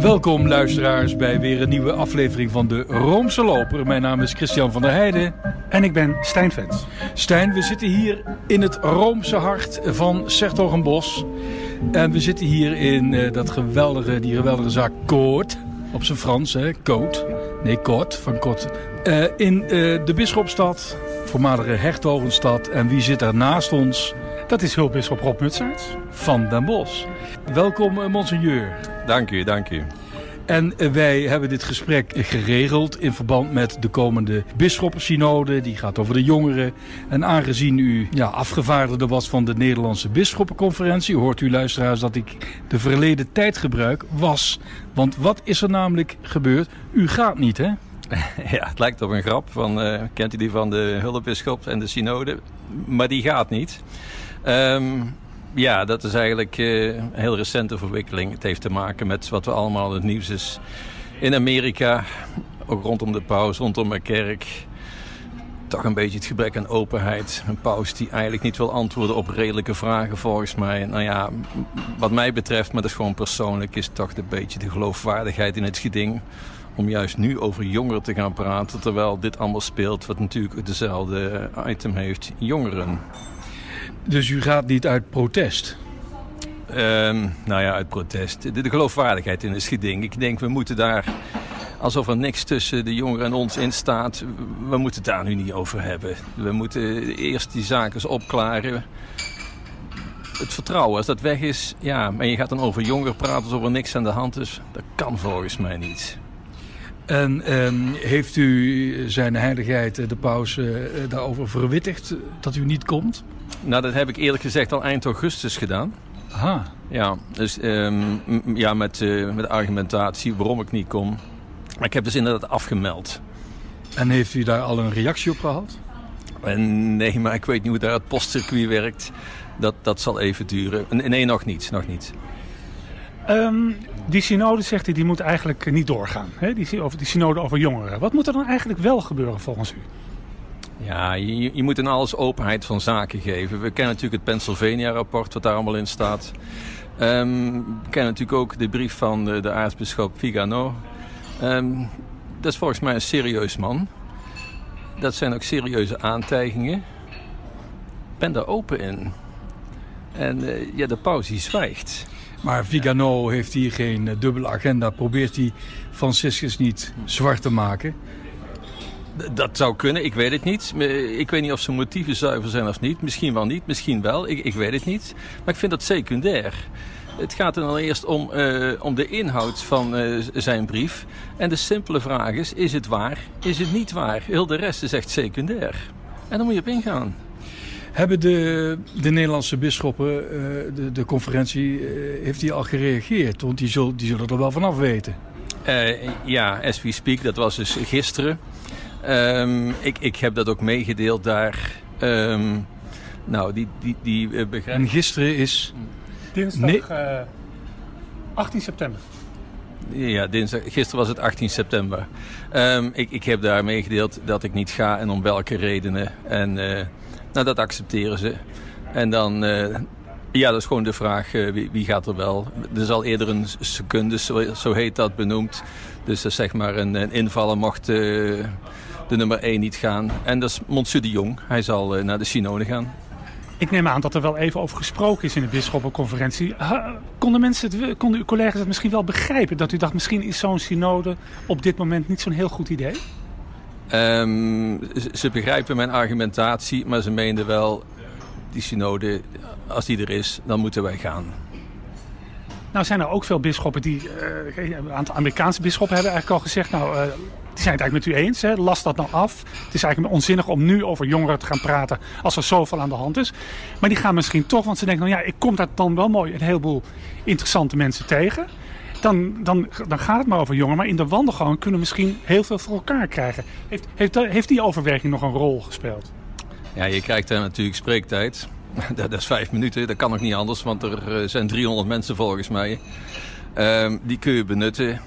Welkom luisteraars bij weer een nieuwe aflevering van de Roomse Loper. Mijn naam is Christian van der Heijden. En ik ben Stijn Vens. Stijn, we zitten hier in het Roomse hart van Sertogenbos. En we zitten hier in uh, dat geweldige, die geweldige zaak Koort. Op zijn Frans, hè? Coat. Nee, Koort, van Koort. Uh, in uh, de Bisschopstad, voormalige Hertogenstad. En wie zit daar naast ons? Dat is hulpbisschop Rob Mutsaerts. Van Den Bosch. Welkom, monseigneur. Dank u, dank u. En wij hebben dit gesprek geregeld in verband met de komende bisschoppensynode. Die gaat over de jongeren. En aangezien u ja, afgevaardigde was van de Nederlandse bisschoppenconferentie... hoort u luisteraars dat ik de verleden tijd gebruik was. Want wat is er namelijk gebeurd? U gaat niet, hè? Ja, het lijkt op een grap. Van, uh, kent u die van de hulpbisschop en de synode? Maar die gaat niet. Um, ja, dat is eigenlijk uh, een heel recente verwikkeling. Het heeft te maken met wat we allemaal het nieuws is in Amerika. Ook rondom de paus, rondom de kerk. Toch een beetje het gebrek aan openheid. Een paus die eigenlijk niet wil antwoorden op redelijke vragen volgens mij. Nou ja, wat mij betreft, maar dat is gewoon persoonlijk... is toch een beetje de geloofwaardigheid in het geding om juist nu over jongeren te gaan praten... terwijl dit allemaal speelt wat natuurlijk dezelfde item heeft, jongeren. Dus u gaat niet uit protest? Um, nou ja, uit protest. De, de, geloofwaardigheid in het geding. Ik denk, we moeten daar, alsof er niks tussen de jongeren en ons in staat... we moeten het daar nu niet over hebben. We moeten eerst die zaken eens opklaren. Het vertrouwen, als dat weg is, ja, en je gaat dan over jongeren praten alsof er niks aan de hand is... dat kan volgens mij niet. En um, heeft u zijn heiligheid, de paus, uh, daarover verwittigd dat u niet komt? Nou, dat heb ik eerlijk gezegd al eind augustus gedaan. Aha. Ja, dus um, ja, met, uh, met argumentatie waarom ik niet kom. Maar ik heb dus inderdaad afgemeld. En heeft u daar al een reactie op gehad? En nee, maar ik weet niet hoe daar het postcircuit werkt. Dat, dat zal even duren. Nee, nog niet. Nog niet. Um, die synode, zegt hij, die moet eigenlijk niet doorgaan. Hè? Die, over die synode over jongeren. Wat moet er dan eigenlijk wel gebeuren volgens u? Ja, je, je moet in alles openheid van zaken geven. We kennen natuurlijk het Pennsylvania-rapport, wat daar allemaal in staat. Um, we kennen natuurlijk ook de brief van de, de aartsbisschop Vigano. Um, dat is volgens mij een serieus man. Dat zijn ook serieuze aantijgingen. Ik ben daar open in. En uh, ja, de paus die zwijgt. Maar Vigano heeft hier geen uh, dubbele agenda. Probeert hij Franciscus niet zwart te maken? Dat zou kunnen, ik weet het niet. Ik weet niet of zijn motieven zuiver zijn of niet. Misschien wel niet, misschien wel. Ik, ik weet het niet. Maar ik vind dat secundair. Het gaat er dan eerst om, uh, om de inhoud van uh, zijn brief. En de simpele vraag is, is het waar? Is het niet waar? Heel de rest is echt secundair. En dan moet je op ingaan. Hebben de, de Nederlandse bisschoppen, uh, de, de conferentie, heeft die al gereageerd? Want die, zul, die zullen er wel vanaf weten. ja, as we speak, dat was dus gisteren. Um, ik, ik heb dat ook meegedeeld daar. Um, nou, die, die, die uh, begrijp... En gisteren is... Dinsdag nee. uh, 18 september. Ja, dinsdag, gisteren was het 18 september. Um, ik, ik heb daar meegedeeld dat ik niet ga en om welke redenen. En uh, nou, dat accepteren ze. En dan... Uh, ja, dat is gewoon de vraag wie, wie, gaat er wel. Er is al eerder een secundus, zo, zo heet dat, benoemd. Dus dat is zeg maar een, een invaller mocht uh, de nummer 1 niet gaan. En dat is Monsieur de Jong. Hij zal uh, naar de synode gaan. Ik neem aan dat er wel even over gesproken is in de bisschoppenconferentie. Konden, mensen het, konden uw collega's het misschien wel begrijpen? Dat u dacht, misschien is zo'n synode op dit moment niet zo'n heel goed idee? Um, ze begrijpen mijn argumentatie, maar ze meenden wel... die synode, als die er is, dan moeten wij gaan. Nou zijn er ook veel bisschoppen die, uh, een aantal Amerikaanse bisschoppen hebben eigenlijk al gezegd, nou, uh, die zijn het eigenlijk met u eens. Hè? Last dat nou af. Het is eigenlijk onzinnig om nu over jongeren te gaan praten als er zoveel aan de hand is. Maar die gaan misschien toch, want ze denken, nou ja, ik kom daar dan wel mooi een heleboel interessante mensen tegen. Dan, dan, dan gaat het maar over jongeren. Maar in de wandelgang kunnen we misschien heel veel voor elkaar krijgen. Heeft, heeft, heeft die overwerking nog een rol gespeeld? Ja, je krijgt daar natuurlijk spreektijd. Dat is vijf minuten, dat kan ook niet anders, want er zijn 300 mensen volgens mij. Um, die kun je benutten.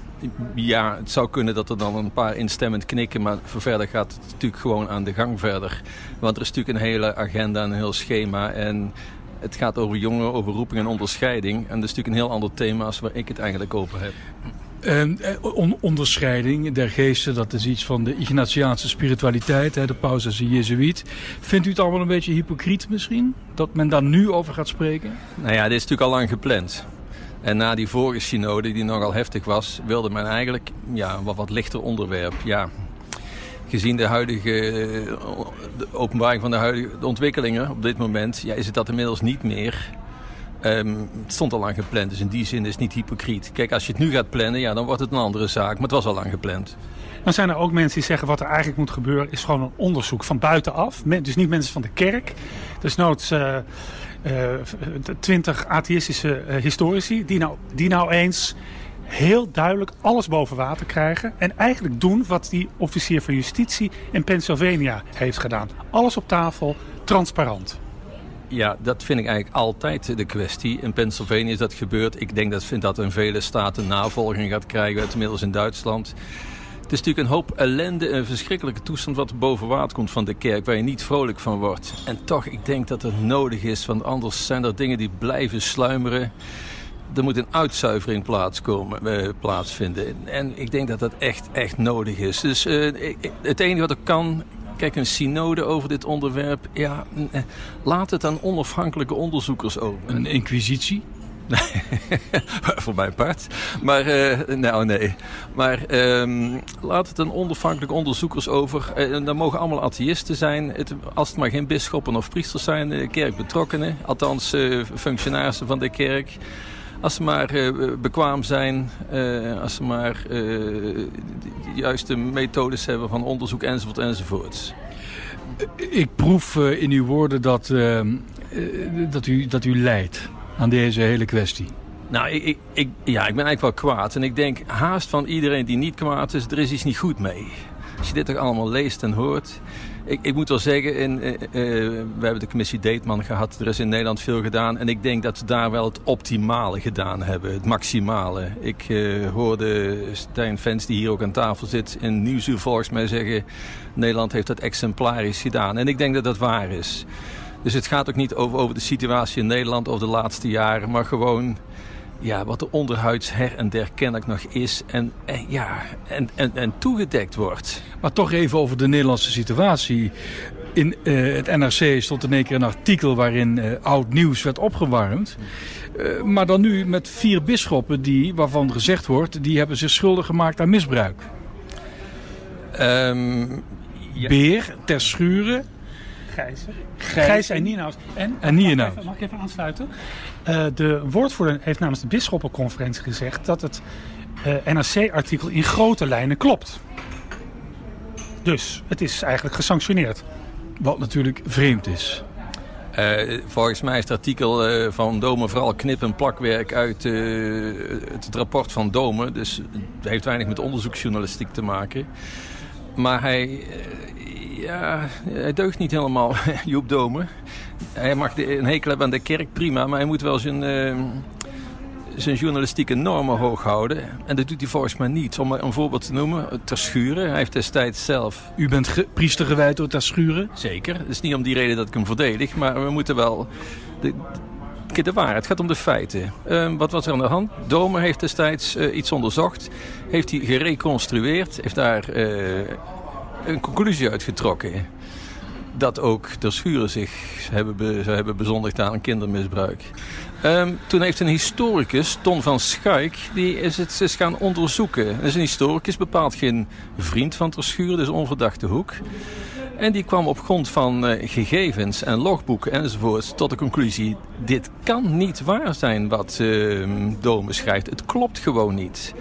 Ja, het zou kunnen dat er dan een paar instemmend knikken, maar voor verder gaat het natuurlijk gewoon aan de gang verder. Want er is natuurlijk een hele agenda en een heel schema. En het gaat over jongeren, over roeping en onderscheiding. En dat is natuurlijk een heel ander thema als waar ik het eigenlijk over heb. Uh, onderscheiding der geesten, dat is iets van de Ignatiaanse spiritualiteit. Hè, de paus is een jezuïet. Vindt u het allemaal een beetje hypocriet misschien? Dat men daar nu over gaat spreken? Nou ja, dit is natuurlijk al lang gepland. En na die vorige synode, die nogal heftig was, wilde men eigenlijk ja, wat, wat lichter onderwerp. Ja, gezien de huidige de openbaring van de huidige ontwikkelingen op dit moment, ja, is het dat inmiddels niet meer. Um, het stond al lang gepland, dus in die zin is het niet hypocriet. Kijk, als je het nu gaat plannen, ja, dan wordt het een andere zaak. Maar het was al lang gepland. Dan zijn er ook mensen die zeggen wat er eigenlijk moet gebeuren is gewoon een onderzoek van buitenaf. Dus niet mensen van de kerk. Dus noods uh, twintig atheïstische uh, historici die nou, die nou eens heel duidelijk alles boven water krijgen. En eigenlijk doen wat die officier van justitie in Pennsylvania heeft gedaan. Alles op tafel, transparant. Ja, dat vind ik eigenlijk altijd de kwestie. In Pennsylvania is dat gebeurd. Ik denk dat, vind dat in vele staten navolging gaat krijgen. Inmiddels in Duitsland. Het is natuurlijk een hoop ellende, een verschrikkelijke toestand wat er boven water komt van de kerk, waar je niet vrolijk van wordt. En toch, ik denk dat het nodig is, want anders zijn er dingen die blijven sluimeren. Er moet een uitzuivering plaatskomen, eh, plaatsvinden. En ik denk dat dat echt, echt nodig is. Dus uh, het enige wat ik kan, Kijk, een synode over dit onderwerp. Ja, eh, laat het aan onafhankelijke onderzoekers over. Een inquisitie? voor mijn part. Maar, uh, nou nee. Maar um, laat het aan onafhankelijke onderzoekers over. En uh, dan mogen allemaal atheïsten zijn. Als het maar geen bisschoppen of priesters zijn, de kerkbetrokkenen. Althans, functionarissen van de kerk. Als ze maar bekwaam zijn, als ze maar de juiste methodes hebben van onderzoek enzovoort enzovoort. Ik proef in uw woorden dat, ehm, dat, u, dat u leidt aan deze hele kwestie. Nou, ik, ik, ja, ik ben eigenlijk wel kwaad. En ik denk haast van iedereen die niet kwaad is, er is iets niet goed mee. Als je dit toch allemaal leest en hoort... Ik, ik moet wel zeggen, in, uh, uh, we hebben de commissie Deetman gehad. Er is in Nederland veel gedaan. En ik denk dat ze daar wel het optimale gedaan hebben. Het maximale. Ik uh, hoorde Stijn Vens, die hier ook aan tafel zit, in Nieuwsuur volgens mij zeggen... Nederland heeft dat exemplarisch gedaan. En ik denk dat dat waar is. Dus het gaat ook niet over, over de situatie in Nederland over de laatste jaren. Maar gewoon ja, wat er onderhuids her en der kennelijk nog is en, en ja, en, en, en toegedekt wordt. Maar toch even over de Nederlandse situatie. In uh, het NRC stond in één keer een artikel waarin uh, oud nieuws werd opgewarmd. Uh, maar dan nu met vier bisschoppen die, waarvan gezegd wordt, die hebben zich schuldig gemaakt aan misbruik. Um, ja. Beer, ter schuren, Gijs. Gijs en Nienhuis. En, en. Mag, mag ik even aansluiten? Uh, de woordvoerder heeft namens de bisschoppenconferentie gezegd dat het uh, NRC-artikel in grote lijnen klopt. Dus het is eigenlijk gesanctioneerd. Wat natuurlijk vreemd is. Uh, volgens mij is het artikel uh, van Dome vooral knip- en plakwerk uit uh, het rapport van Dome. Dus het heeft weinig met onderzoeksjournalistiek te maken. Maar hij, ja, hij deugt niet helemaal, Joep Dome. Hij mag een hekel hebben aan de kerk, prima. Maar hij moet wel zijn, uh, zijn journalistieke normen hoog houden. En dat doet hij volgens mij niet. Om een voorbeeld te noemen, Ter Schuren. Hij heeft destijds zelf... U bent ge- priester gewijd door Ter Schuren? Zeker. Het is niet om die reden dat ik hem verdedig. Maar we moeten wel... De, de, de waarheid, het gaat om de feiten. Uh, wat was er aan de hand? Dome heeft destijds uh, iets onderzocht. Heeft hij gereconstrueerd. Heeft daar uh, een conclusie uitgetrokken. Dat ook de schuren zich hebben, be, hebben bezondigd aan kindermisbruik. Um, toen heeft een historicus, Ton van Schaik, die is het is gaan onderzoeken. Dat is een historicus, bepaalt geen vriend van Ter Schuren, dus onverdachte hoek. En die kwam op grond van uh, gegevens en logboeken enzovoort tot de conclusie... dit kan niet waar zijn wat uh, Dome schrijft. Het klopt gewoon niet.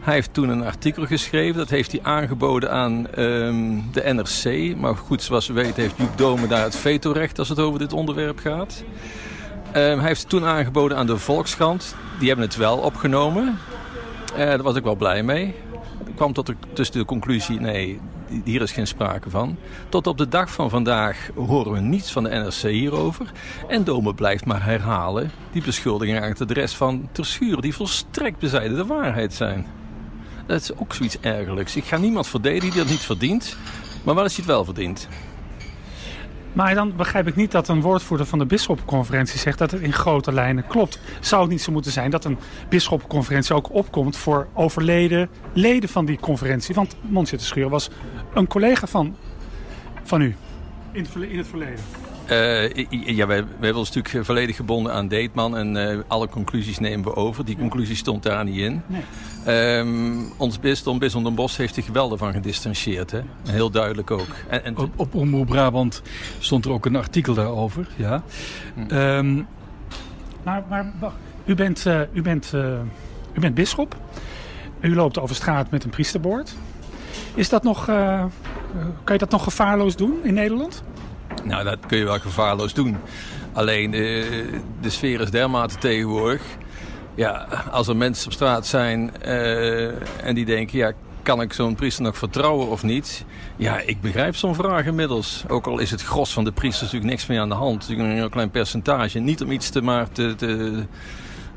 Hij heeft toen een artikel geschreven. Dat heeft hij aangeboden aan um, de NRC. Maar goed, zoals we weten heeft Joep Dome daar het vetorecht als het over dit onderwerp gaat. Um, hij heeft het toen aangeboden aan de Volkskrant. Die hebben het wel opgenomen. Uh, daar was ik wel blij mee. Ik kwam tot de, tussen de conclusie, nee, hier is geen sprake van. Tot op de dag van vandaag horen we niets van de NRC hierover. En Dome blijft maar herhalen die beschuldigingen aan het adres van Terschuren... die volstrekt bezijden de waarheid zijn. Dat is ook zoiets ergerlijks. Ik ga niemand verdedigen die dat niet verdient. Maar wel als hij het wel verdient. Maar dan begrijp ik niet dat een woordvoerder van de bisschoppenconferentie zegt dat het in grote lijnen klopt. Zou het niet zo moeten zijn dat een bisschoppenconferentie ook opkomt voor overleden leden van die conferentie? Want Monsignor Schuur was een collega van, van u in het verleden. Uh, ja, wij, wij ons natuurlijk volledig gebonden aan Deetman en uh, alle conclusies nemen we over. Die conclusie stond daar niet in. Nee. Um, ons bisdom, Bisdom Den Bosch, heeft zich geweldig van gedistanceerd. Hè? Heel duidelijk ook. En, en op, op Omroep Brabant stond er ook een artikel daarover. Ja. Hm. Um, maar, maar wacht, u bent, uh, u bent, u bent bisschop. U loopt over straat met een priesterboord. Is dat nog, kan je dat nog gevaarloos doen in Nederland? Nou, dat kun je wel gevaarloos doen. Alleen de, de sfeer is dermate tegenwoordig. Ja, als er mensen op straat zijn uh, en die denken, ja, kan ik zo'n priester nog vertrouwen of niet? Ja, ik begrijp zo'n vraag inmiddels. Ook al is het gros van de priesters natuurlijk niks meer aan de hand. Natuurlijk een heel klein percentage. Niet om iets te, maar te,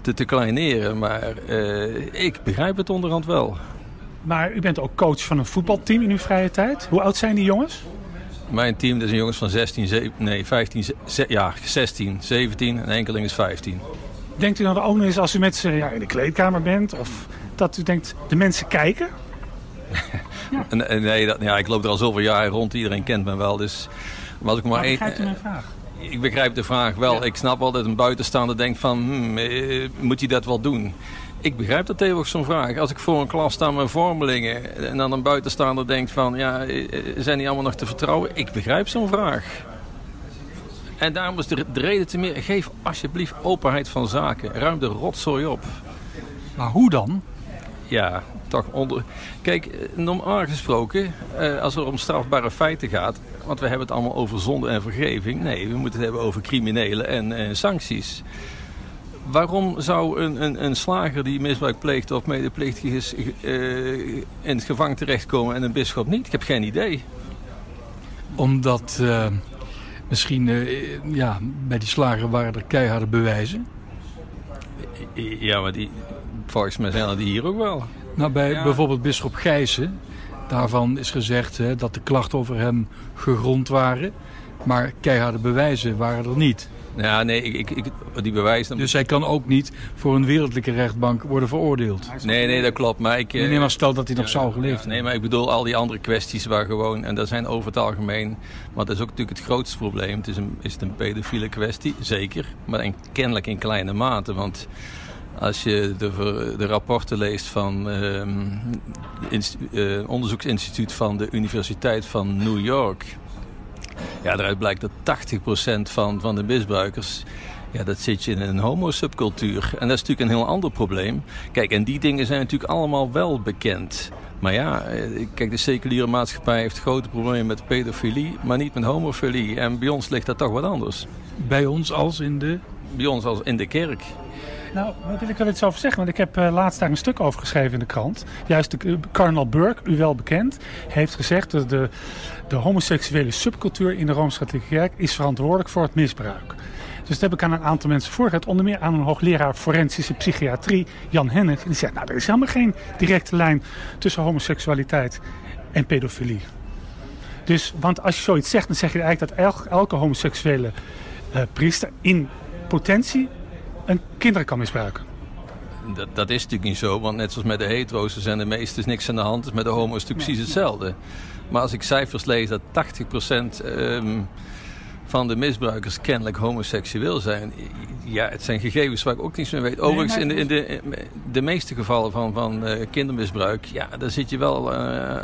te, te, kleineren, maar uh, ik begrijp het onderhand wel. Maar u bent ook coach van een voetbalteam in uw vrije tijd. Hoe oud zijn die jongens? Mijn team dat zijn jongens van 16, 7, nee, 15, ja, 16, 17 en enkeling is 15. Denkt u dan ook nog eens als u met ze ja, in de kleedkamer bent? Of dat u denkt, de mensen kijken? ja. nee, dat, ja, ik loop er al zoveel jaren rond. Iedereen kent me wel. Dus, maar ik maar, maar begrijpt u mijn vraag? Ik begrijp de vraag wel. Ja. Ik snap wel dat een buitenstaander denkt van... Hmm, eh, moet hij dat wel doen? Ik begrijp dat eeuwig zo'n vraag. Als ik voor een klas sta met vormelingen en dan een buitenstaander denkt van... ja, eh, zijn die allemaal nog te vertrouwen? Ik begrijp zo'n vraag. En daarom is de, de reden te meer... geef alsjeblieft openheid van zaken. Ruim de rotzooi op. Maar hoe dan? Ja, toch onder... Kijk, eh, normaal gesproken, eh, als het om strafbare feiten gaat... want we hebben het allemaal over zonde en vergeving. Nee, we moeten het hebben over criminelen en, en sancties waarom zou een, een, een, slager die misbruik pleegt of medeplichtig is uh, in het gevangen terechtkomen en een bisschop niet? Ik heb geen idee. Omdat uh, misschien uh, ja, bij die slager waren er keiharde bewijzen? Ja, maar die, volgens mij zijn er die hier ook wel. Nou, bij ja. bijvoorbeeld bisschop Gijzen, daarvan is gezegd hè, dat de klachten over hem gegrond waren. Maar keiharde bewijzen waren er niet. Ja, nee, ik, ik, die bewijzen... Dus hij kan ook niet voor een wereldlijke rechtbank worden veroordeeld? Nee, nee, dat klopt. Maar ik, nee, nee, maar stel dat hij nog zou geleefd ja, Nee, maar ik bedoel al die andere kwesties waar gewoon... En dat zijn over het algemeen... Want dat is ook natuurlijk het grootste probleem. Het is, een, is het een pedofiele kwestie? Zeker. Maar in, kennelijk in kleine mate. Want als je de, de rapporten leest van het uh, uh, onderzoeksinstituut van de Universiteit van New York... Ja, daaruit blijkt dat 80% van, van de misbruikers... Ja, dat zit je in een homosubcultuur. En dat is natuurlijk een heel ander probleem. Kijk, en die dingen zijn natuurlijk allemaal wel bekend. Maar ja, eh, kijk, de seculiere maatschappij heeft grote problemen met pedofilie, maar niet met homofilie. En bij ons ligt dat toch wat anders. Bij ons als in de? Bij ons als in de kerk. Nou, daar wil ik wel iets over zeggen. Want ik heb uh, laatst daar een stuk over geschreven in de krant. Juist de, uh, Cardinal Burke, u wel bekend, heeft gezegd dat de, de homoseksuele subcultuur in de Rooms-Katholieke Kerk is verantwoordelijk voor het misbruik. Dus dat heb ik aan een aantal mensen voorgelegd. Onder meer aan een hoogleraar forensische psychiatrie, Jan Hennig. Die zegt, nou, er is helemaal geen directe lijn tussen homoseksualiteit en pedofilie. Dus, want als je zoiets zegt, dan zeg je eigenlijk dat elke, homoseksuele uh, priester in potentie een kinderen kan misbruiken. Dat, dat, is natuurlijk niet zo, want net zoals met de hetero's zijn de meeste is niks aan de hand. Dus met de homo's is natuurlijk precies hetzelfde. Maar als ik cijfers lees dat 80% um, van de misbruikers kennelijk homoseksueel zijn. Ja, het zijn gegevens waar ik ook niets meer weet. Overigens, in de, in de, de meeste gevallen van, van uh, kindermisbruik, ja, daar zit je wel uh,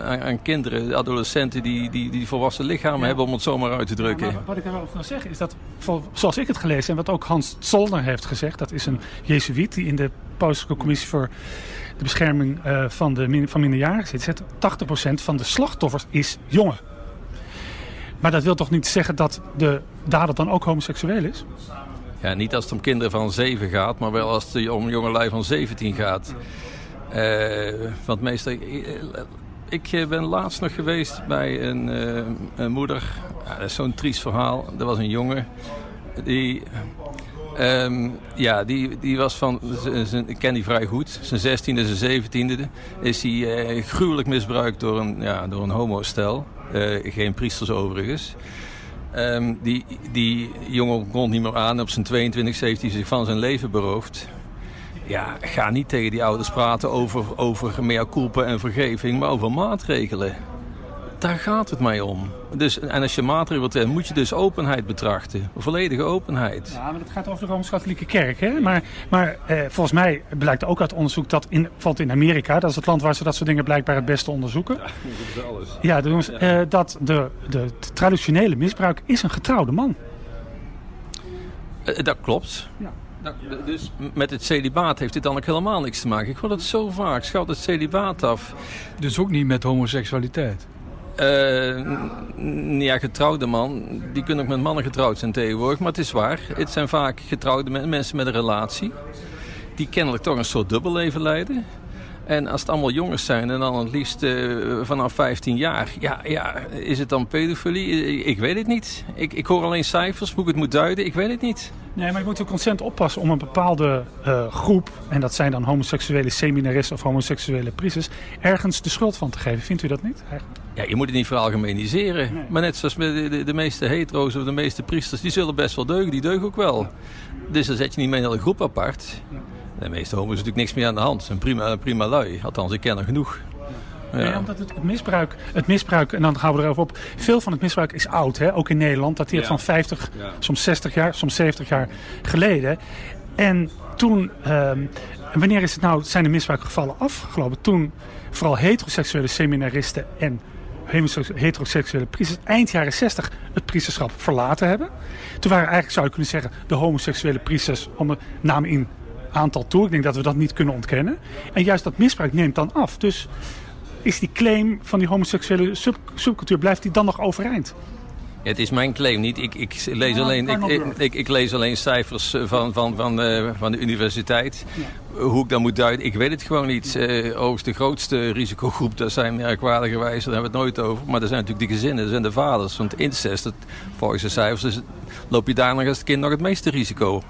aan, aan, kinderen, adolescenten die, die, die volwassen lichamen ja. hebben, om het zomaar uit te drukken. Ja, wat ik erover wil zeggen is dat, zoals ik het gelezen heb, wat ook Hans Zollner heeft gezegd, dat is een Jezuïet die in de Pauselijke Commissie voor de Bescherming uh, van, de, van minderjarigen zit, zegt 80% van de slachtoffers is jongen. Maar dat wil toch niet zeggen dat de dader dan ook homoseksueel is? Ja, niet als het om kinderen van 7 gaat, maar wel als het om jongelui van 17 gaat. Uh, want meestal... Ik ben laatst nog geweest bij een, een moeder. Ja, dat is zo'n triest verhaal. Er was een jongen die... Um, ja, die, die was van... Ik ken die vrij goed. Zijn 16e, zijn 17e is hij uh, gruwelijk misbruikt door een, ja, door een homostel. Uh, geen priesters overigens. Ehm, die, die jongen kon niet meer aan. Op zijn 22 heeft hij zich van zijn leven beroofd. Ja, ga niet tegen die ouders praten over, over culpa en vergeving, maar over maatregelen. Daar gaat het mij om. Dus, en als je maatregelen wilt moet je dus openheid betrachten. Volledige openheid. Ja, maar dat gaat over de Rooms-Katholieke Kerk. Hè? Maar, maar eh, volgens mij blijkt ook uit onderzoek dat in, valt in Amerika, dat is het land waar ze dat soort dingen blijkbaar het beste onderzoeken. Ja, dat is alles. Ja, dus, eh, dat de, de, traditionele misbruik is een getrouwde man. Uh, dat klopt. Ja. dus met het celibaat heeft dit dan ook helemaal niks te maken. Ik hoor het zo vaak. Schuilt het celibaat af. Dus ook niet met homoseksualiteit? Uh, ja, getrouwde man, die kunnen ook met mannen getrouwd zijn tegenwoordig. Maar het is waar, het zijn vaak getrouwde mensen met een relatie. Die kennelijk toch een soort dubbelleven leiden. En als het allemaal jongens zijn en dan het liefst uh, vanaf 15 jaar. Ja, ja, is het dan pedofilie? Ik weet het niet. Ik, ik hoor alleen cijfers, hoe ik het moet duiden. Ik weet het niet. Nee, maar je moet ook ontzettend oppassen om een bepaalde uh, groep... en dat zijn dan homoseksuele seminaristen of homoseksuele priesters... ergens de schuld van te geven. Vindt u dat niet? Ja, je moet het niet veralgemeniseren. Nee. Maar net zoals met de, de, de, meeste hetero's of de meeste priesters... die zullen best wel deugen. Die deugen ook wel. Dus dan zet je niet met een hele groep apart... Ja. De meeste homo's is natuurlijk niks meer aan de hand. Een prima, prima lui. Althans, ik ken er genoeg. Ja. Nee, omdat het, misbruik, het misbruik, en dan gaan we erover op. Veel van het misbruik is oud, hè? ook in Nederland. Dat ja. van 50, soms 60 jaar, soms 70 jaar geleden. En toen, um, wanneer is het nou, zijn de misbruikgevallen afgelopen? Toen vooral heteroseksuele seminaristen en heteroseksuele priesters eind jaren 60 het priesterschap verlaten hebben. Toen waren eigenlijk, zou je kunnen zeggen, de homoseksuele priesters, om de naam in aantal toe. Ik denk dat we dat niet kunnen ontkennen. En juist dat misbruik neemt dan af. Dus is die claim van die homoseksuele subcultuur, blijft die dan nog overeind? Ja, het is mijn claim niet. Ik, ik, lees, alleen, ik, ik, ik, lees alleen cijfers eh, van, van, van, uh, van de universiteit. Hoe ik dat moet duiden, ik weet het gewoon niet. Uh, overigens de grootste risicogroep, dat zijn merkwaardigerwijs, daar hebben we het nooit over. Maar dat zijn natuurlijk de gezinnen, dat zijn de vaders. Want incest, volgens de cijfers, loop je daar nog als kind nog het meeste risico.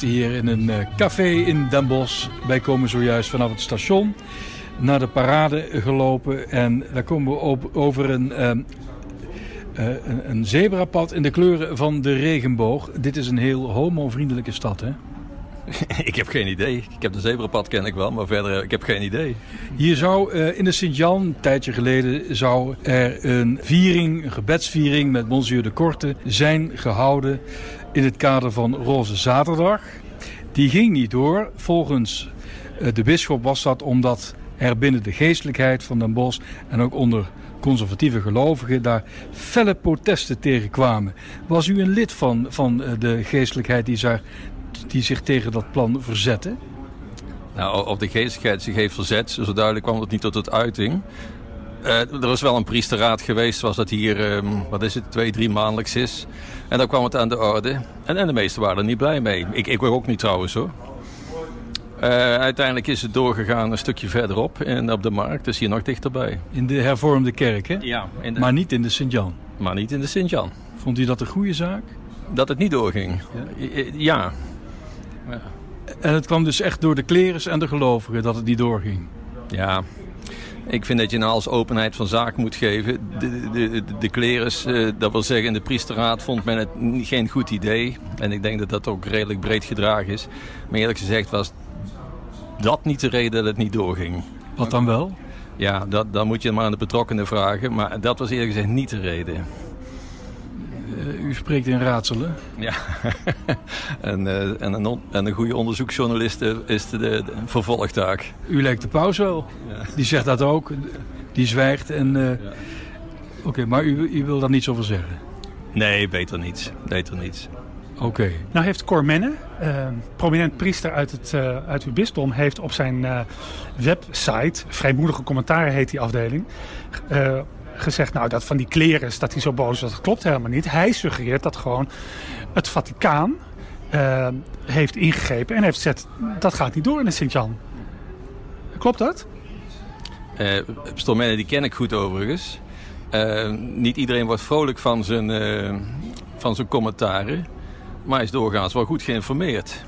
Zitten hier in een eh, café in Den Bosch. Wij komen zojuist vanaf het station naar de parade gelopen. En daar komen we over een, ehm, eh, een, een zebrapad in de kleuren van de regenboog. Dit is een heel homo-vriendelijke stad, hè? ik heb geen idee. Ik heb de zebrapad ken ik wel, maar verder ik heb geen idee. Hier zou uh, in de Sint-Jan, een tijdje geleden, zou er een viering, een gebedsviering met Monsieur de Korte zijn gehouden in het kader van Roze Zaterdag. Die ging niet door. Volgens eh, de bisschop was dat omdat er binnen de geestelijkheid van Den Bosch en ook onder conservatieve gelovigen daar felle protesten tegenkwamen. Was u een lid van, van eh, de geestelijkheid die, zich, die zich tegen dat plan verzette? Nou, of de geestelijkheid zich heeft verzet, zo duidelijk kwam het niet tot het uiting. Uh, er was wel een priesterraad geweest, zoals dat hier, um, wat is het, twee, drie maandelijks is. En dan kwam het aan de orde. En, en de meesten waren er niet blij mee. Ik, ik ook niet trouwens hoor. Uh, uiteindelijk is het doorgegaan een stukje verderop en op de markt, dus hier nog dichterbij. In de hervormde kerk, hè? Ja. De... Maar niet in de Sint-Jan? Maar niet in de Sint-Jan. Vond u dat een goede zaak? Dat het niet doorging? Ja. ja. ja. En het kwam dus echt door de klerens en de gelovigen dat het niet doorging? Ja, ik vind dat je nou als openheid van zaak moet geven. De, de, de, uh, dat wil zeggen de priesterraad, vond men het geen goed idee. En ik denk dat dat ook redelijk breed gedragen is. Maar eerlijk gezegd was dat niet de reden dat het niet doorging. Wat dan wel? Ja, dat, dan moet je maar aan de betrokkenen vragen. Maar dat was eerlijk gezegd niet de reden. Uh, u spreekt in raadselen. Ja, en, uh, en, een en, een goede onderzoeksjournalist is de, de, vervolgtaak. U lijkt de paus wel. Ja. Die zegt dat ook. Die zwijgt. En, uh, ja. Oké, okay, maar u, u wil daar niets over zeggen? Nee, beter niet. Beter niet. Oké. Okay. Nou heeft Cor Menne, prominent priester uit, het, uit uw bisdom, heeft op zijn website, vrijmoedige commentaren heet die afdeling, gezegd, nou dat van die kleren dat hij zo boos was, dat klopt helemaal niet. Hij suggereert dat gewoon het Vaticaan uh, heeft ingegrepen en heeft gezegd, dat gaat niet door in de Sint-Jan. Klopt dat? Uh, Stormenne die ken ik goed overigens. Uh, niet iedereen wordt vrolijk van zijn, van zijn commentaren. Maar is doorgaans wel goed geïnformeerd.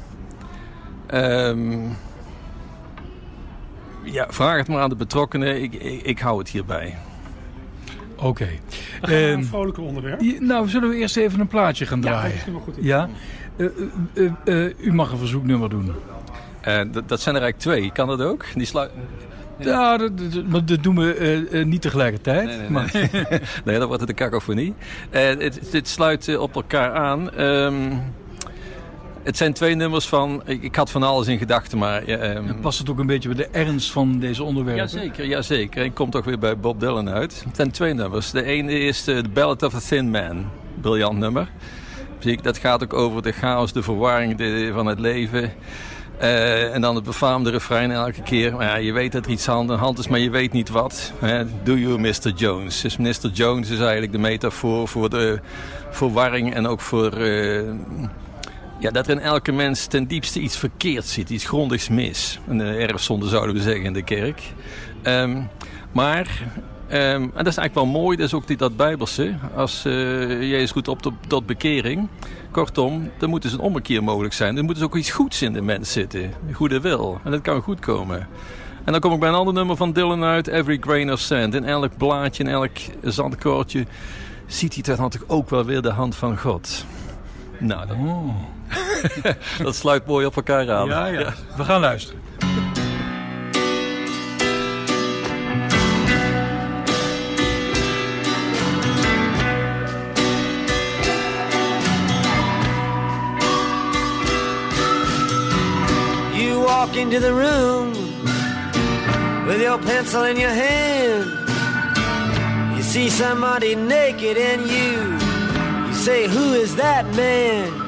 Ehm, ja, vraag het maar aan de betrokkenen. Ik, ik, ik hou het hierbij. Oké. Ehm, een vrolijke onderwerp. nou, zullen we eerst even een plaatje gaan Ja, dat draaien? is helemaal goed. Ja? Eh, eh, eh, u mag een verzoeknummer doen. Dat, dat zijn er eigenlijk twee. Kan dat ook? Die sluit... Ja, dat, dat, maar dat doen we niet tegelijkertijd. Nee, nee, maar- nee, dan wordt het een kakofonie. Eh het, dit sluit op elkaar aan. Ehm, het zijn twee nummers van... Ik, ik had van alles in gedachten, maar... eh, ehm, Past het ook een beetje bij de ernst van deze onderwerpen? Jazeker, jazeker. Ik kom toch weer bij Bob Dylan uit. Het zijn twee nummers. De ene is The Ballad of a Thin Man. Briljant nummer. Dat gaat ook over de chaos, de verwarring van het leven. Eh, en dan het befaamde refrein elke keer. Maar ja, je weet dat er iets aan de hand is, maar je weet niet wat. Hè. Do you, Mr. Jones? Dus Mr. Jones is eigenlijk de metafoor voor de verwarring en ook voor... eh, ja, dat er in elke mens ten diepste iets verkeerd zit, iets grondigs mis. Een eh, erfzonde zouden we zeggen in de kerk. Ehm, maar, ehm, en dat is eigenlijk wel mooi, dat is ook die, dat bijbelse. Als eh, Jezus roept op tot, bekering. Kortom, er moet dus een ommekeer mogelijk zijn. Er moet dus ook iets goeds in de mens zitten. Goede wil. En dat kan goed komen. En dan kom ik bij een ander nummer van Dylan uit. Every grain of sand. In elk blaadje, in elk zandkoortje... ziet hij toch ook wel weer de hand van God. Nou, dat, Oh. dat sluit mooi op elkaar aan. Ja, ja. We gaan luisteren. You walk into the room with your pencil in your hand. You see somebody naked and you you say, Who is that man?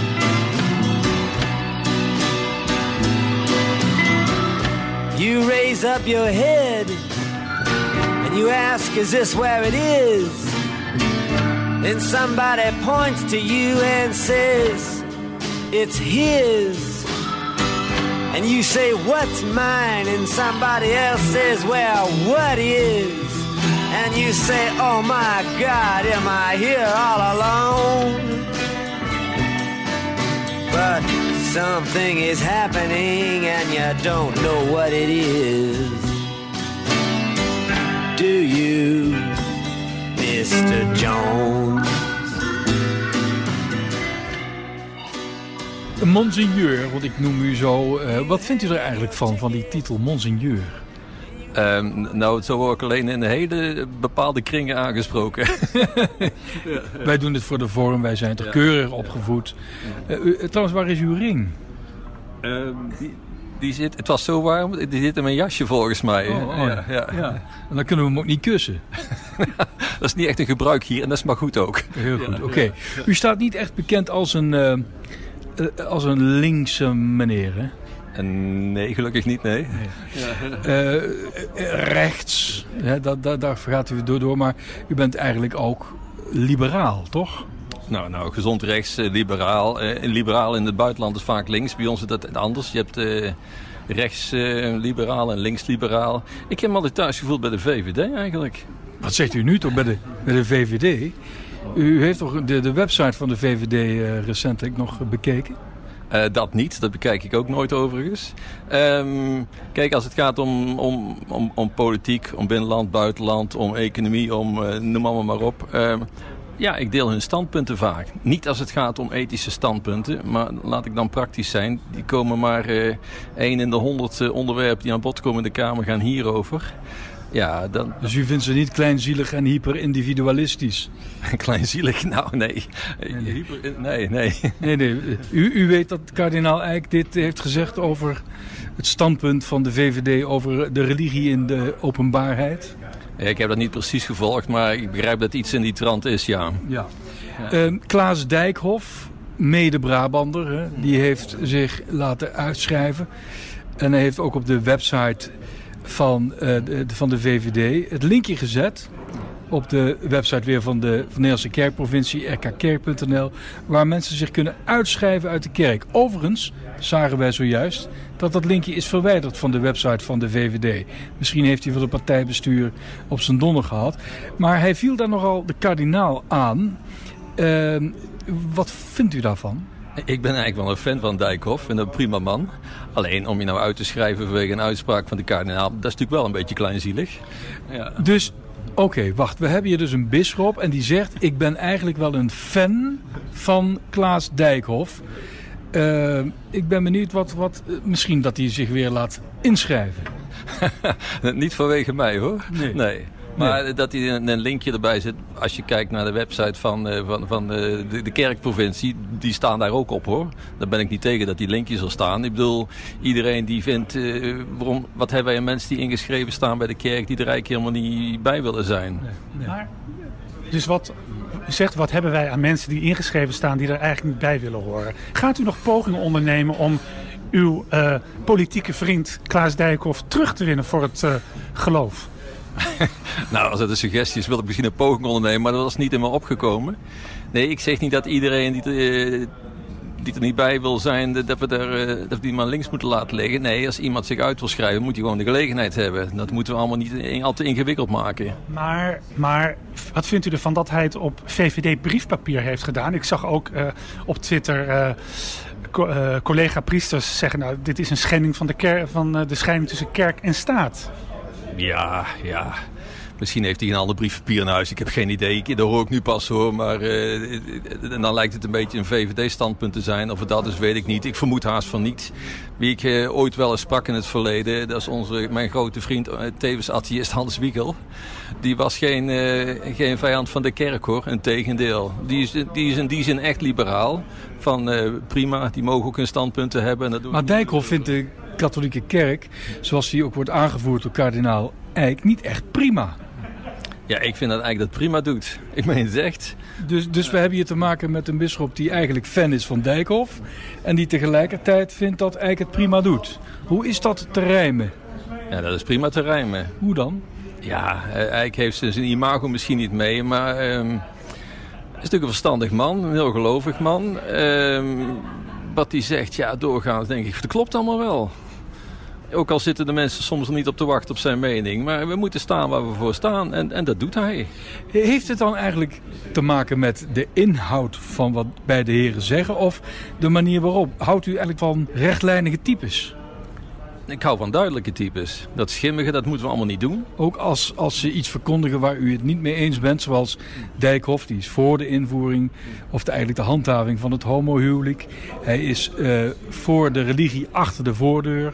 You raise up your head and you ask, Is this where it is? Then somebody points to you and says, It's his. And you say, What's mine? And somebody else says, Well, what is? And you say, Oh my God, am I here all alone? But something is happening and you don't know what it is. Do you, Mr. Jones? Monseigneur, want ik noem u zo. eh, wat vindt u er eigenlijk van, van die titel Monseigneur? Ehm, nou, zo word ik alleen in hele bepaalde kringen aangesproken. Wij doen dit voor de vorm, wij zijn toch Ja. keurig opgevoed. Eh, u- eh, trouwens, waar is uw ring? Ehm, die, die zit, het was zo warm, die zit in mijn jasje volgens mij. Oh, oh, ja, ja. Ja. En dan kunnen we hem ook niet kussen. Dat is niet echt een gebruik hier en dat is maar goed ook. Heel goed, oké. U staat niet echt bekend als een, eh, als een linkse meneer, hè? Nee, gelukkig niet, nee. Eh, eh, rechts, hè, dat, dat, daar gaat u door, door. Maar u bent eigenlijk ook liberaal, toch? Nou, nou gezond rechts, eh, liberaal. Liberaal in het buitenland is vaak links. Bij ons is dat anders. Je hebt eh, rechts eh, liberaal en links liberaal. Ik heb me altijd thuis gevoeld bij de VVD eigenlijk. Wat zegt u nu toch bij de, bij de VVD? U heeft toch de, de website van de VVD eh, recentelijk nog bekeken? Eh, dat niet, dat bekijk ik ook nooit overigens. Ehm, kijk, als het gaat om, om, om, om politiek, om binnenland, buitenland, om economie, om eh, noem allemaal maar op. Ehm, ja, ik deel hun standpunten vaak. Niet als het gaat om ethische standpunten, maar laat ik dan praktisch zijn. Die komen maar eh één in de honderd onderwerpen die aan bod komen in de Kamer gaan hierover. Ja, dan Dus u vindt ze niet kleinzielig en hyper-individualistisch? kleinzielig. Nou, nee. Eh, hyper- Nee, nee. Nee, nee. U, u weet dat kardinaal Eijk dit heeft gezegd over het standpunt van de VVD over de religie in de openbaarheid? Ja, Ik heb dat niet precies gevolgd, maar ik begrijp dat iets in die trant is, ja. Ja. Ehm, Klaas Dijkhoff, mede-Brabander. Die heeft zich laten uitschrijven. En hij heeft ook op de website van, uh, de, van de VVD het linkje gezet op de website weer van de, Nederlandse kerkprovincie, rkkerk.nl, waar mensen zich kunnen uitschrijven uit de kerk. Overigens zagen wij zojuist dat dat linkje is verwijderd van de website van de VVD. Misschien heeft hij van het partijbestuur op zijn donder gehad. Maar hij viel daar nogal de kardinaal aan. Uh, wat vindt u daarvan? Ik ben eigenlijk wel een fan van Dijkhoff. en een prima man. Alleen om je nou uit te schrijven vanwege een uitspraak van de kardinaal... dat is natuurlijk wel een beetje kleinzielig. Ja. Dus Oké, wacht. We hebben hier dus een bisschop en die zegt... ik ben eigenlijk wel een fan van Klaas Dijkhoff. Uh, ik ben benieuwd wat, wat... Misschien dat hij zich weer laat inschrijven. Niet vanwege mij hoor. Nee. nee. Maar dat hij een, linkje erbij zit, als je kijkt naar de website van, uh, van, van de, de, kerkprovincie, die staan daar ook op hoor. Daar ben ik niet tegen dat die linkjes er staan. Ik bedoel, iedereen die vindt, uh, waarom, wat hebben wij aan mensen die ingeschreven staan bij de kerk, die er eigenlijk helemaal niet bij willen zijn. Nee, nee. Maar, dus wat zegt, wat hebben wij aan mensen die ingeschreven staan die er eigenlijk niet bij willen horen? Gaat u nog pogingen ondernemen om uw uh, politieke vriend Klaas Dijkhoff terug te winnen voor het geloof? nou, als het een suggestie is, wil ik misschien een poging ondernemen, maar dat was niet in me opgekomen. Nee, ik zeg niet dat iedereen die, uh, die er niet bij wil zijn, dat we, er, uh, dat die maar links moeten laten liggen. Nee, als iemand zich uit wil schrijven, moet hij gewoon de gelegenheid hebben. Dat moeten we allemaal niet al te ingewikkeld maken. Maar, maar wat vindt u ervan dat hij het op VVD-briefpapier heeft gedaan? Ik zag ook uh, op Twitter collega-priesters zeggen, nou, dit is een schending van de, van, de scheiding tussen kerk en staat. Ja, ja. Misschien heeft hij een ander briefpapier in huis. Ik heb geen idee. Dat hoor ik nu pas hoor. Maar uh, en dan lijkt het een beetje een VVD-standpunt te zijn. Of het dat is, weet ik niet. Ik vermoed haast van niet. Wie ik uh, ooit wel eens sprak in het verleden. Dat is onze, mijn grote vriend, uh, tevens atheïst Hans Wiegel. Die was geen, geen vijand van de kerk hoor. Integendeel. Die is, die is in die zin echt liberaal. Van prima, die mogen ook hun standpunten hebben. En dat maar Dijkhoff vindt de katholieke kerk, zoals die ook wordt aangevoerd door kardinaal Eijk, niet echt prima. Ja, ik vind dat eigenlijk dat prima doet. Ik meen het echt. Dus, dus we hebben hier te maken met een bisschop die eigenlijk fan is van Dijkhoff. En die tegelijkertijd vindt dat Eijk het prima doet. Hoe is dat te rijmen? Ja, dat is prima te rijmen. Hoe dan? Ja, Eijk heeft zijn imago misschien niet mee, maar... Um, is natuurlijk een verstandig man, een heel gelovig man. Um, wat hij zegt, ja, doorgaans denk ik, dat klopt allemaal wel. Ook al zitten de mensen soms niet op te wachten op zijn mening. Maar we moeten staan waar we voor staan. En, en dat doet hij. Heeft het dan eigenlijk te maken met de inhoud van wat beide heren zeggen? Of de manier waarop? Houdt u eigenlijk van rechtlijnige types? Ik hou van duidelijke types. Dat schimmige, dat moeten we allemaal niet doen. Ook als, als ze iets verkondigen waar u het niet mee eens bent, zoals Dijkhoff, die is voor de invoering of de, eigenlijk de handhaving van het homohuwelijk. Hij is uh, voor de religie achter de voordeur.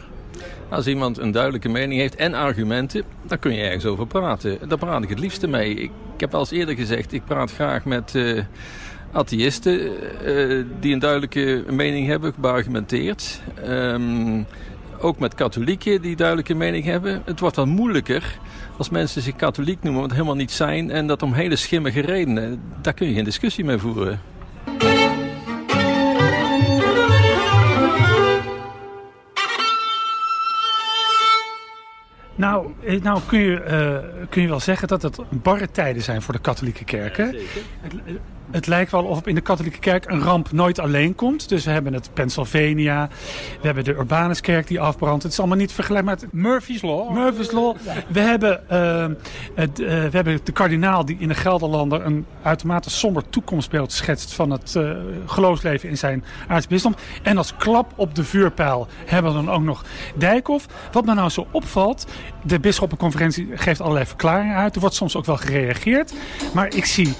Als iemand een duidelijke mening heeft en argumenten, dan kun je ergens over praten. Daar praat ik het liefste mee. Ik, heb al eens eerder gezegd, ik praat graag met uh, atheïsten uh, die een duidelijke mening hebben, beargumenteerd. Um, ook met katholieken die duidelijke mening hebben. Het wordt dan moeilijker als mensen zich katholiek noemen, wat helemaal niet zijn. En dat om hele schimmige redenen. Daar kun je geen discussie mee voeren. Nou, eh, nou kun, je, uh, kun je wel zeggen dat het barre tijden zijn voor de katholieke kerken. Ja, zeker het lijkt wel of in de katholieke kerk een ramp nooit alleen komt. Dus we hebben het Pennsylvania, we hebben de Urbanuskerk die afbrandt. Het is allemaal niet vergelijkbaar met Murphy's Law. Murphy's Law. We hebben, uh, het, uh, we hebben de kardinaal die in de Gelderlander een uitermate somber toekomstbeeld schetst van het geloofsleven in zijn aartsbisdom. En als klap op de vuurpijl hebben we dan ook nog Dijkhoff. Wat me nou zo opvalt, de bisschoppenconferentie geeft allerlei verklaringen uit. Er wordt soms ook wel gereageerd. Maar ik zie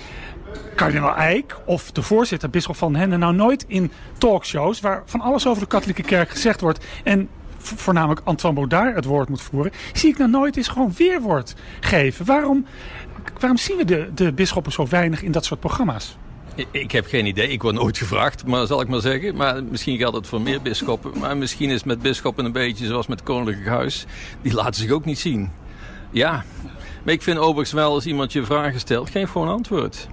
kardinaal Eijk of de voorzitter, bisschop van Hende, nou nooit in talkshows waar van alles over de katholieke kerk gezegd wordt en voornamelijk Antoine Baudard het woord moet voeren, zie ik nou nooit eens gewoon weerwoord geven. Waarom, waarom zien we de, de bisschoppen zo weinig in dat soort programma's? Ik heb geen idee. Ik word nooit gevraagd, maar zal ik maar zeggen. Maar misschien geldt het voor meer bisschoppen. Maar misschien is het met bisschoppen een beetje zoals met het Koninklijk Huis. Die laten zich ook niet zien. Ja, maar ik vind overigens wel als iemand je vragen stelt, geef gewoon antwoord.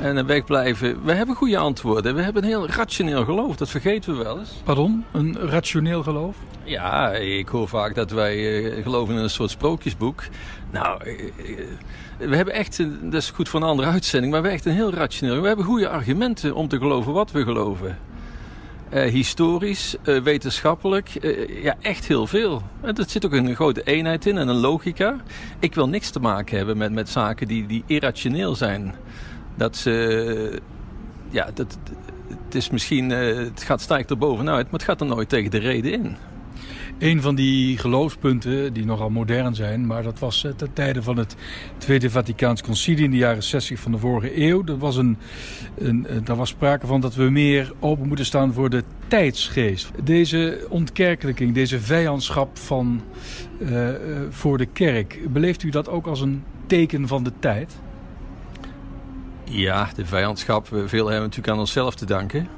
en wegblijven. We hebben goede antwoorden. We hebben een heel rationeel geloof. Dat vergeten we wel eens. Pardon? Een rationeel geloof? Ja, ik hoor vaak dat wij uh, geloven in een soort sprookjesboek. Nou, uh, we hebben echt, dat is goed voor een andere uitzending, maar we hebben echt een heel rationeel. We hebben goede argumenten om te geloven wat we geloven. Uh, historisch, uh, wetenschappelijk, uh, ja, echt heel veel. En er zit ook een grote eenheid in en een logica. Ik wil niks te maken hebben met, met zaken die, die irrationeel zijn. Dat ze, ja, dat, het is misschien, het gaat sterk erbovenuit, maar het gaat er nooit tegen de reden in. Een van die geloofspunten die nogal modern zijn, maar dat was ten tijde van het Tweede Vaticaans Concilie in de jaren 60 van de vorige eeuw. Dat was een, een, daar was sprake van dat we meer open moeten staan voor de tijdsgeest. Deze ontkerkelijking, deze vijandschap van, uh, voor de kerk, beleeft u dat ook als een teken van de tijd? Ja, de vijandschap, veel hebben we natuurlijk aan onszelf te danken.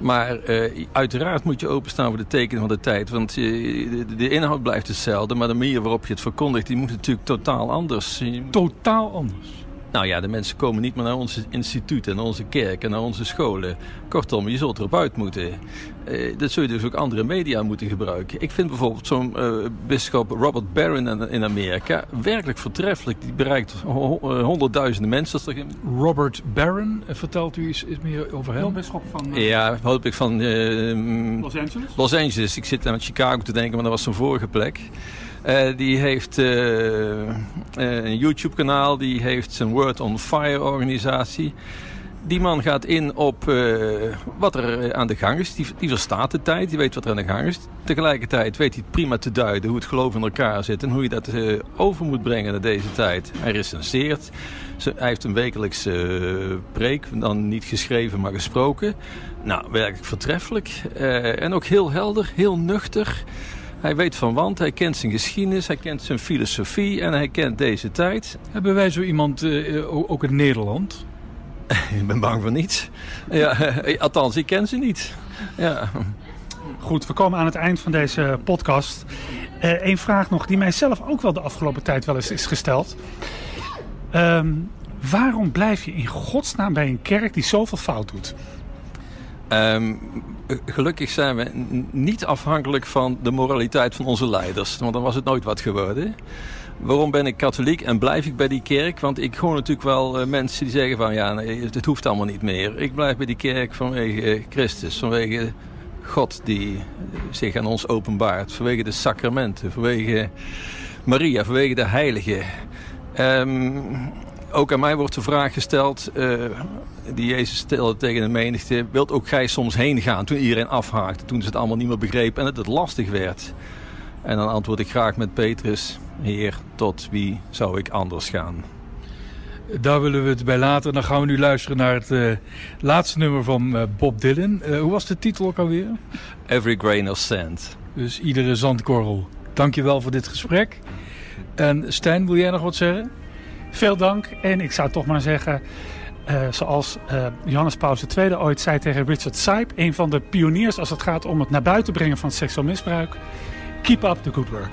Maar uh, uiteraard moet je openstaan voor de tekenen van de tijd. Want uh, de, de, inhoud blijft hetzelfde. Maar de manier waarop je het verkondigt, die moet natuurlijk totaal anders. Totaal anders? Nou ja, de mensen komen niet meer naar onze instituten, naar onze kerken, naar onze scholen. Kortom, je zult erop uit moeten. Uh, dat zul je dus ook andere media moeten gebruiken. Ik vind bijvoorbeeld zo'n uh, bischop Robert Barron in Amerika werkelijk voortreffelijk. Die bereikt honderdduizenden mensen. Robert Barron, vertelt u eens, meer over hem? bischop van... Uh... Ja, hoop ik van... Los Angeles? Los Angeles. Ik zit aan Chicago te denken, maar dat was zijn vorige plek. Uh, die heeft uh, uh, een YouTube-kanaal, die heeft zijn Word on Fire organisatie. Die man gaat in op wat er aan de gang is. Die, verstaat de tijd, die weet wat er aan de gang is. Tegelijkertijd weet hij prima te duiden hoe het geloof in elkaar zit en hoe je dat over moet brengen naar deze tijd. Hij recenseert. Hij heeft een wekelijkse preek, dan niet geschreven, maar gesproken. Nou, werkelijk voortreffelijk. en ook heel helder, heel nuchter. Hij weet van want, hij kent zijn geschiedenis, hij kent zijn filosofie en hij kent deze tijd. Hebben wij zo iemand uh, ook in Nederland? ik ben bang voor niets. Ja, althans, ik ken ze niet. Ja. Goed, we komen aan het eind van deze podcast. Uh, Eén vraag nog die mijzelf ook wel de afgelopen tijd wel eens is gesteld. Um, waarom blijf je in godsnaam bij een kerk die zoveel fout doet? Um, gelukkig zijn we niet afhankelijk van de moraliteit van onze leiders. Want dan was het nooit wat geworden. Waarom ben ik katholiek en blijf ik bij die kerk? Want ik hoor natuurlijk wel uh, mensen die zeggen van ja, nee, het hoeft allemaal niet meer. Ik blijf bij die kerk vanwege Christus, vanwege God die zich aan ons openbaart. Vanwege de sacramenten, vanwege Maria, vanwege de heiligen. Um, ook aan mij wordt de vraag gesteld, uh, die Jezus stelde tegen de menigte, wilt ook gij soms heen gaan? Toen iedereen afhaakte, toen ze het allemaal niet meer begrepen en het, het lastig werd. En dan antwoord ik graag met Petrus, Heer, tot wie zou ik anders gaan? Daar willen we het bij laten. Dan gaan we nu luisteren naar het uh, laatste nummer van uh, Bob Dylan. Hoe was de titel ook alweer? Every Grain of Sand. Dus iedere zandkorrel. Dankjewel voor dit gesprek. En Stijn, wil jij nog wat zeggen? Veel dank. En ik zou toch maar zeggen, uh, zoals uh, Johannes Paulus II ooit zei tegen Richard Sype, een van de pioniers als het gaat om het naar buiten brengen van seksueel misbruik. Keep up the good work.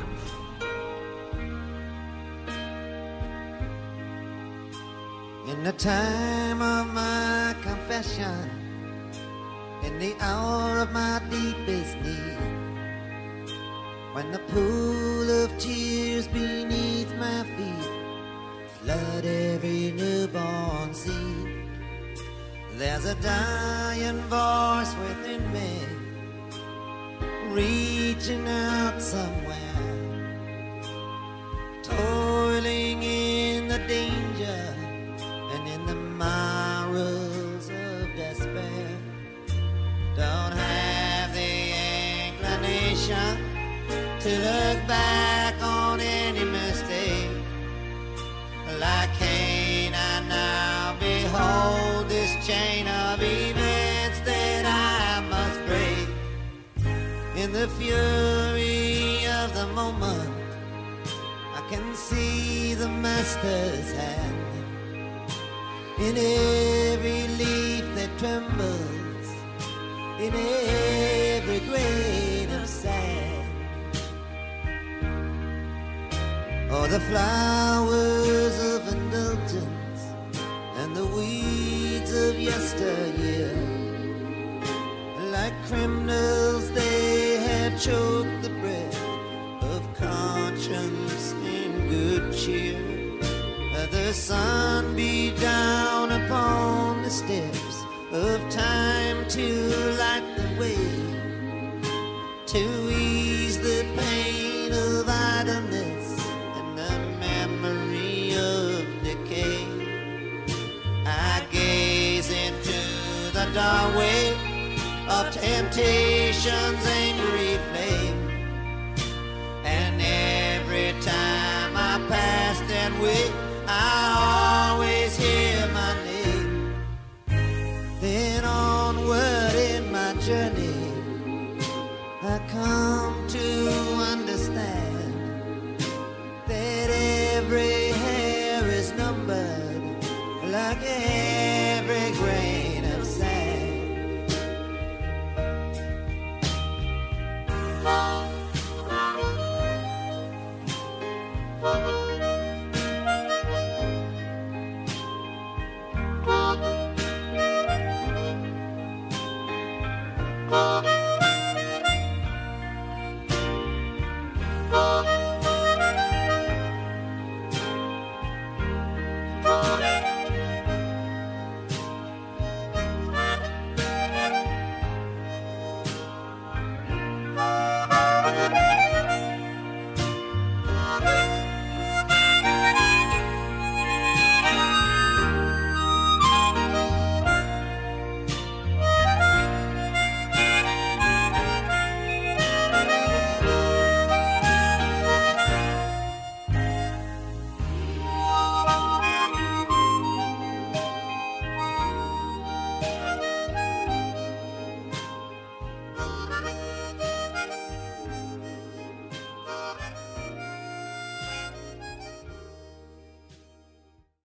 In the time of my confession, in the hour of my deepest need, when the pool of tears beneath my feet flood every newborn seed. There's a dying voice within me, reaching out somewhere, toiling in the danger and in the morals of despair. Don't have the inclination to look back the fury of the moment, I can see the Master's hand. In every leaf that trembles, in every grain of sand. Or the flowers of indulgence and the weeds of yesteryear. Choked the breath of conscience and good cheer. Let The sun be down upon the steps of time to light the way to ease the pain of idleness and the memory of decay. I gaze into the doorway of temptation's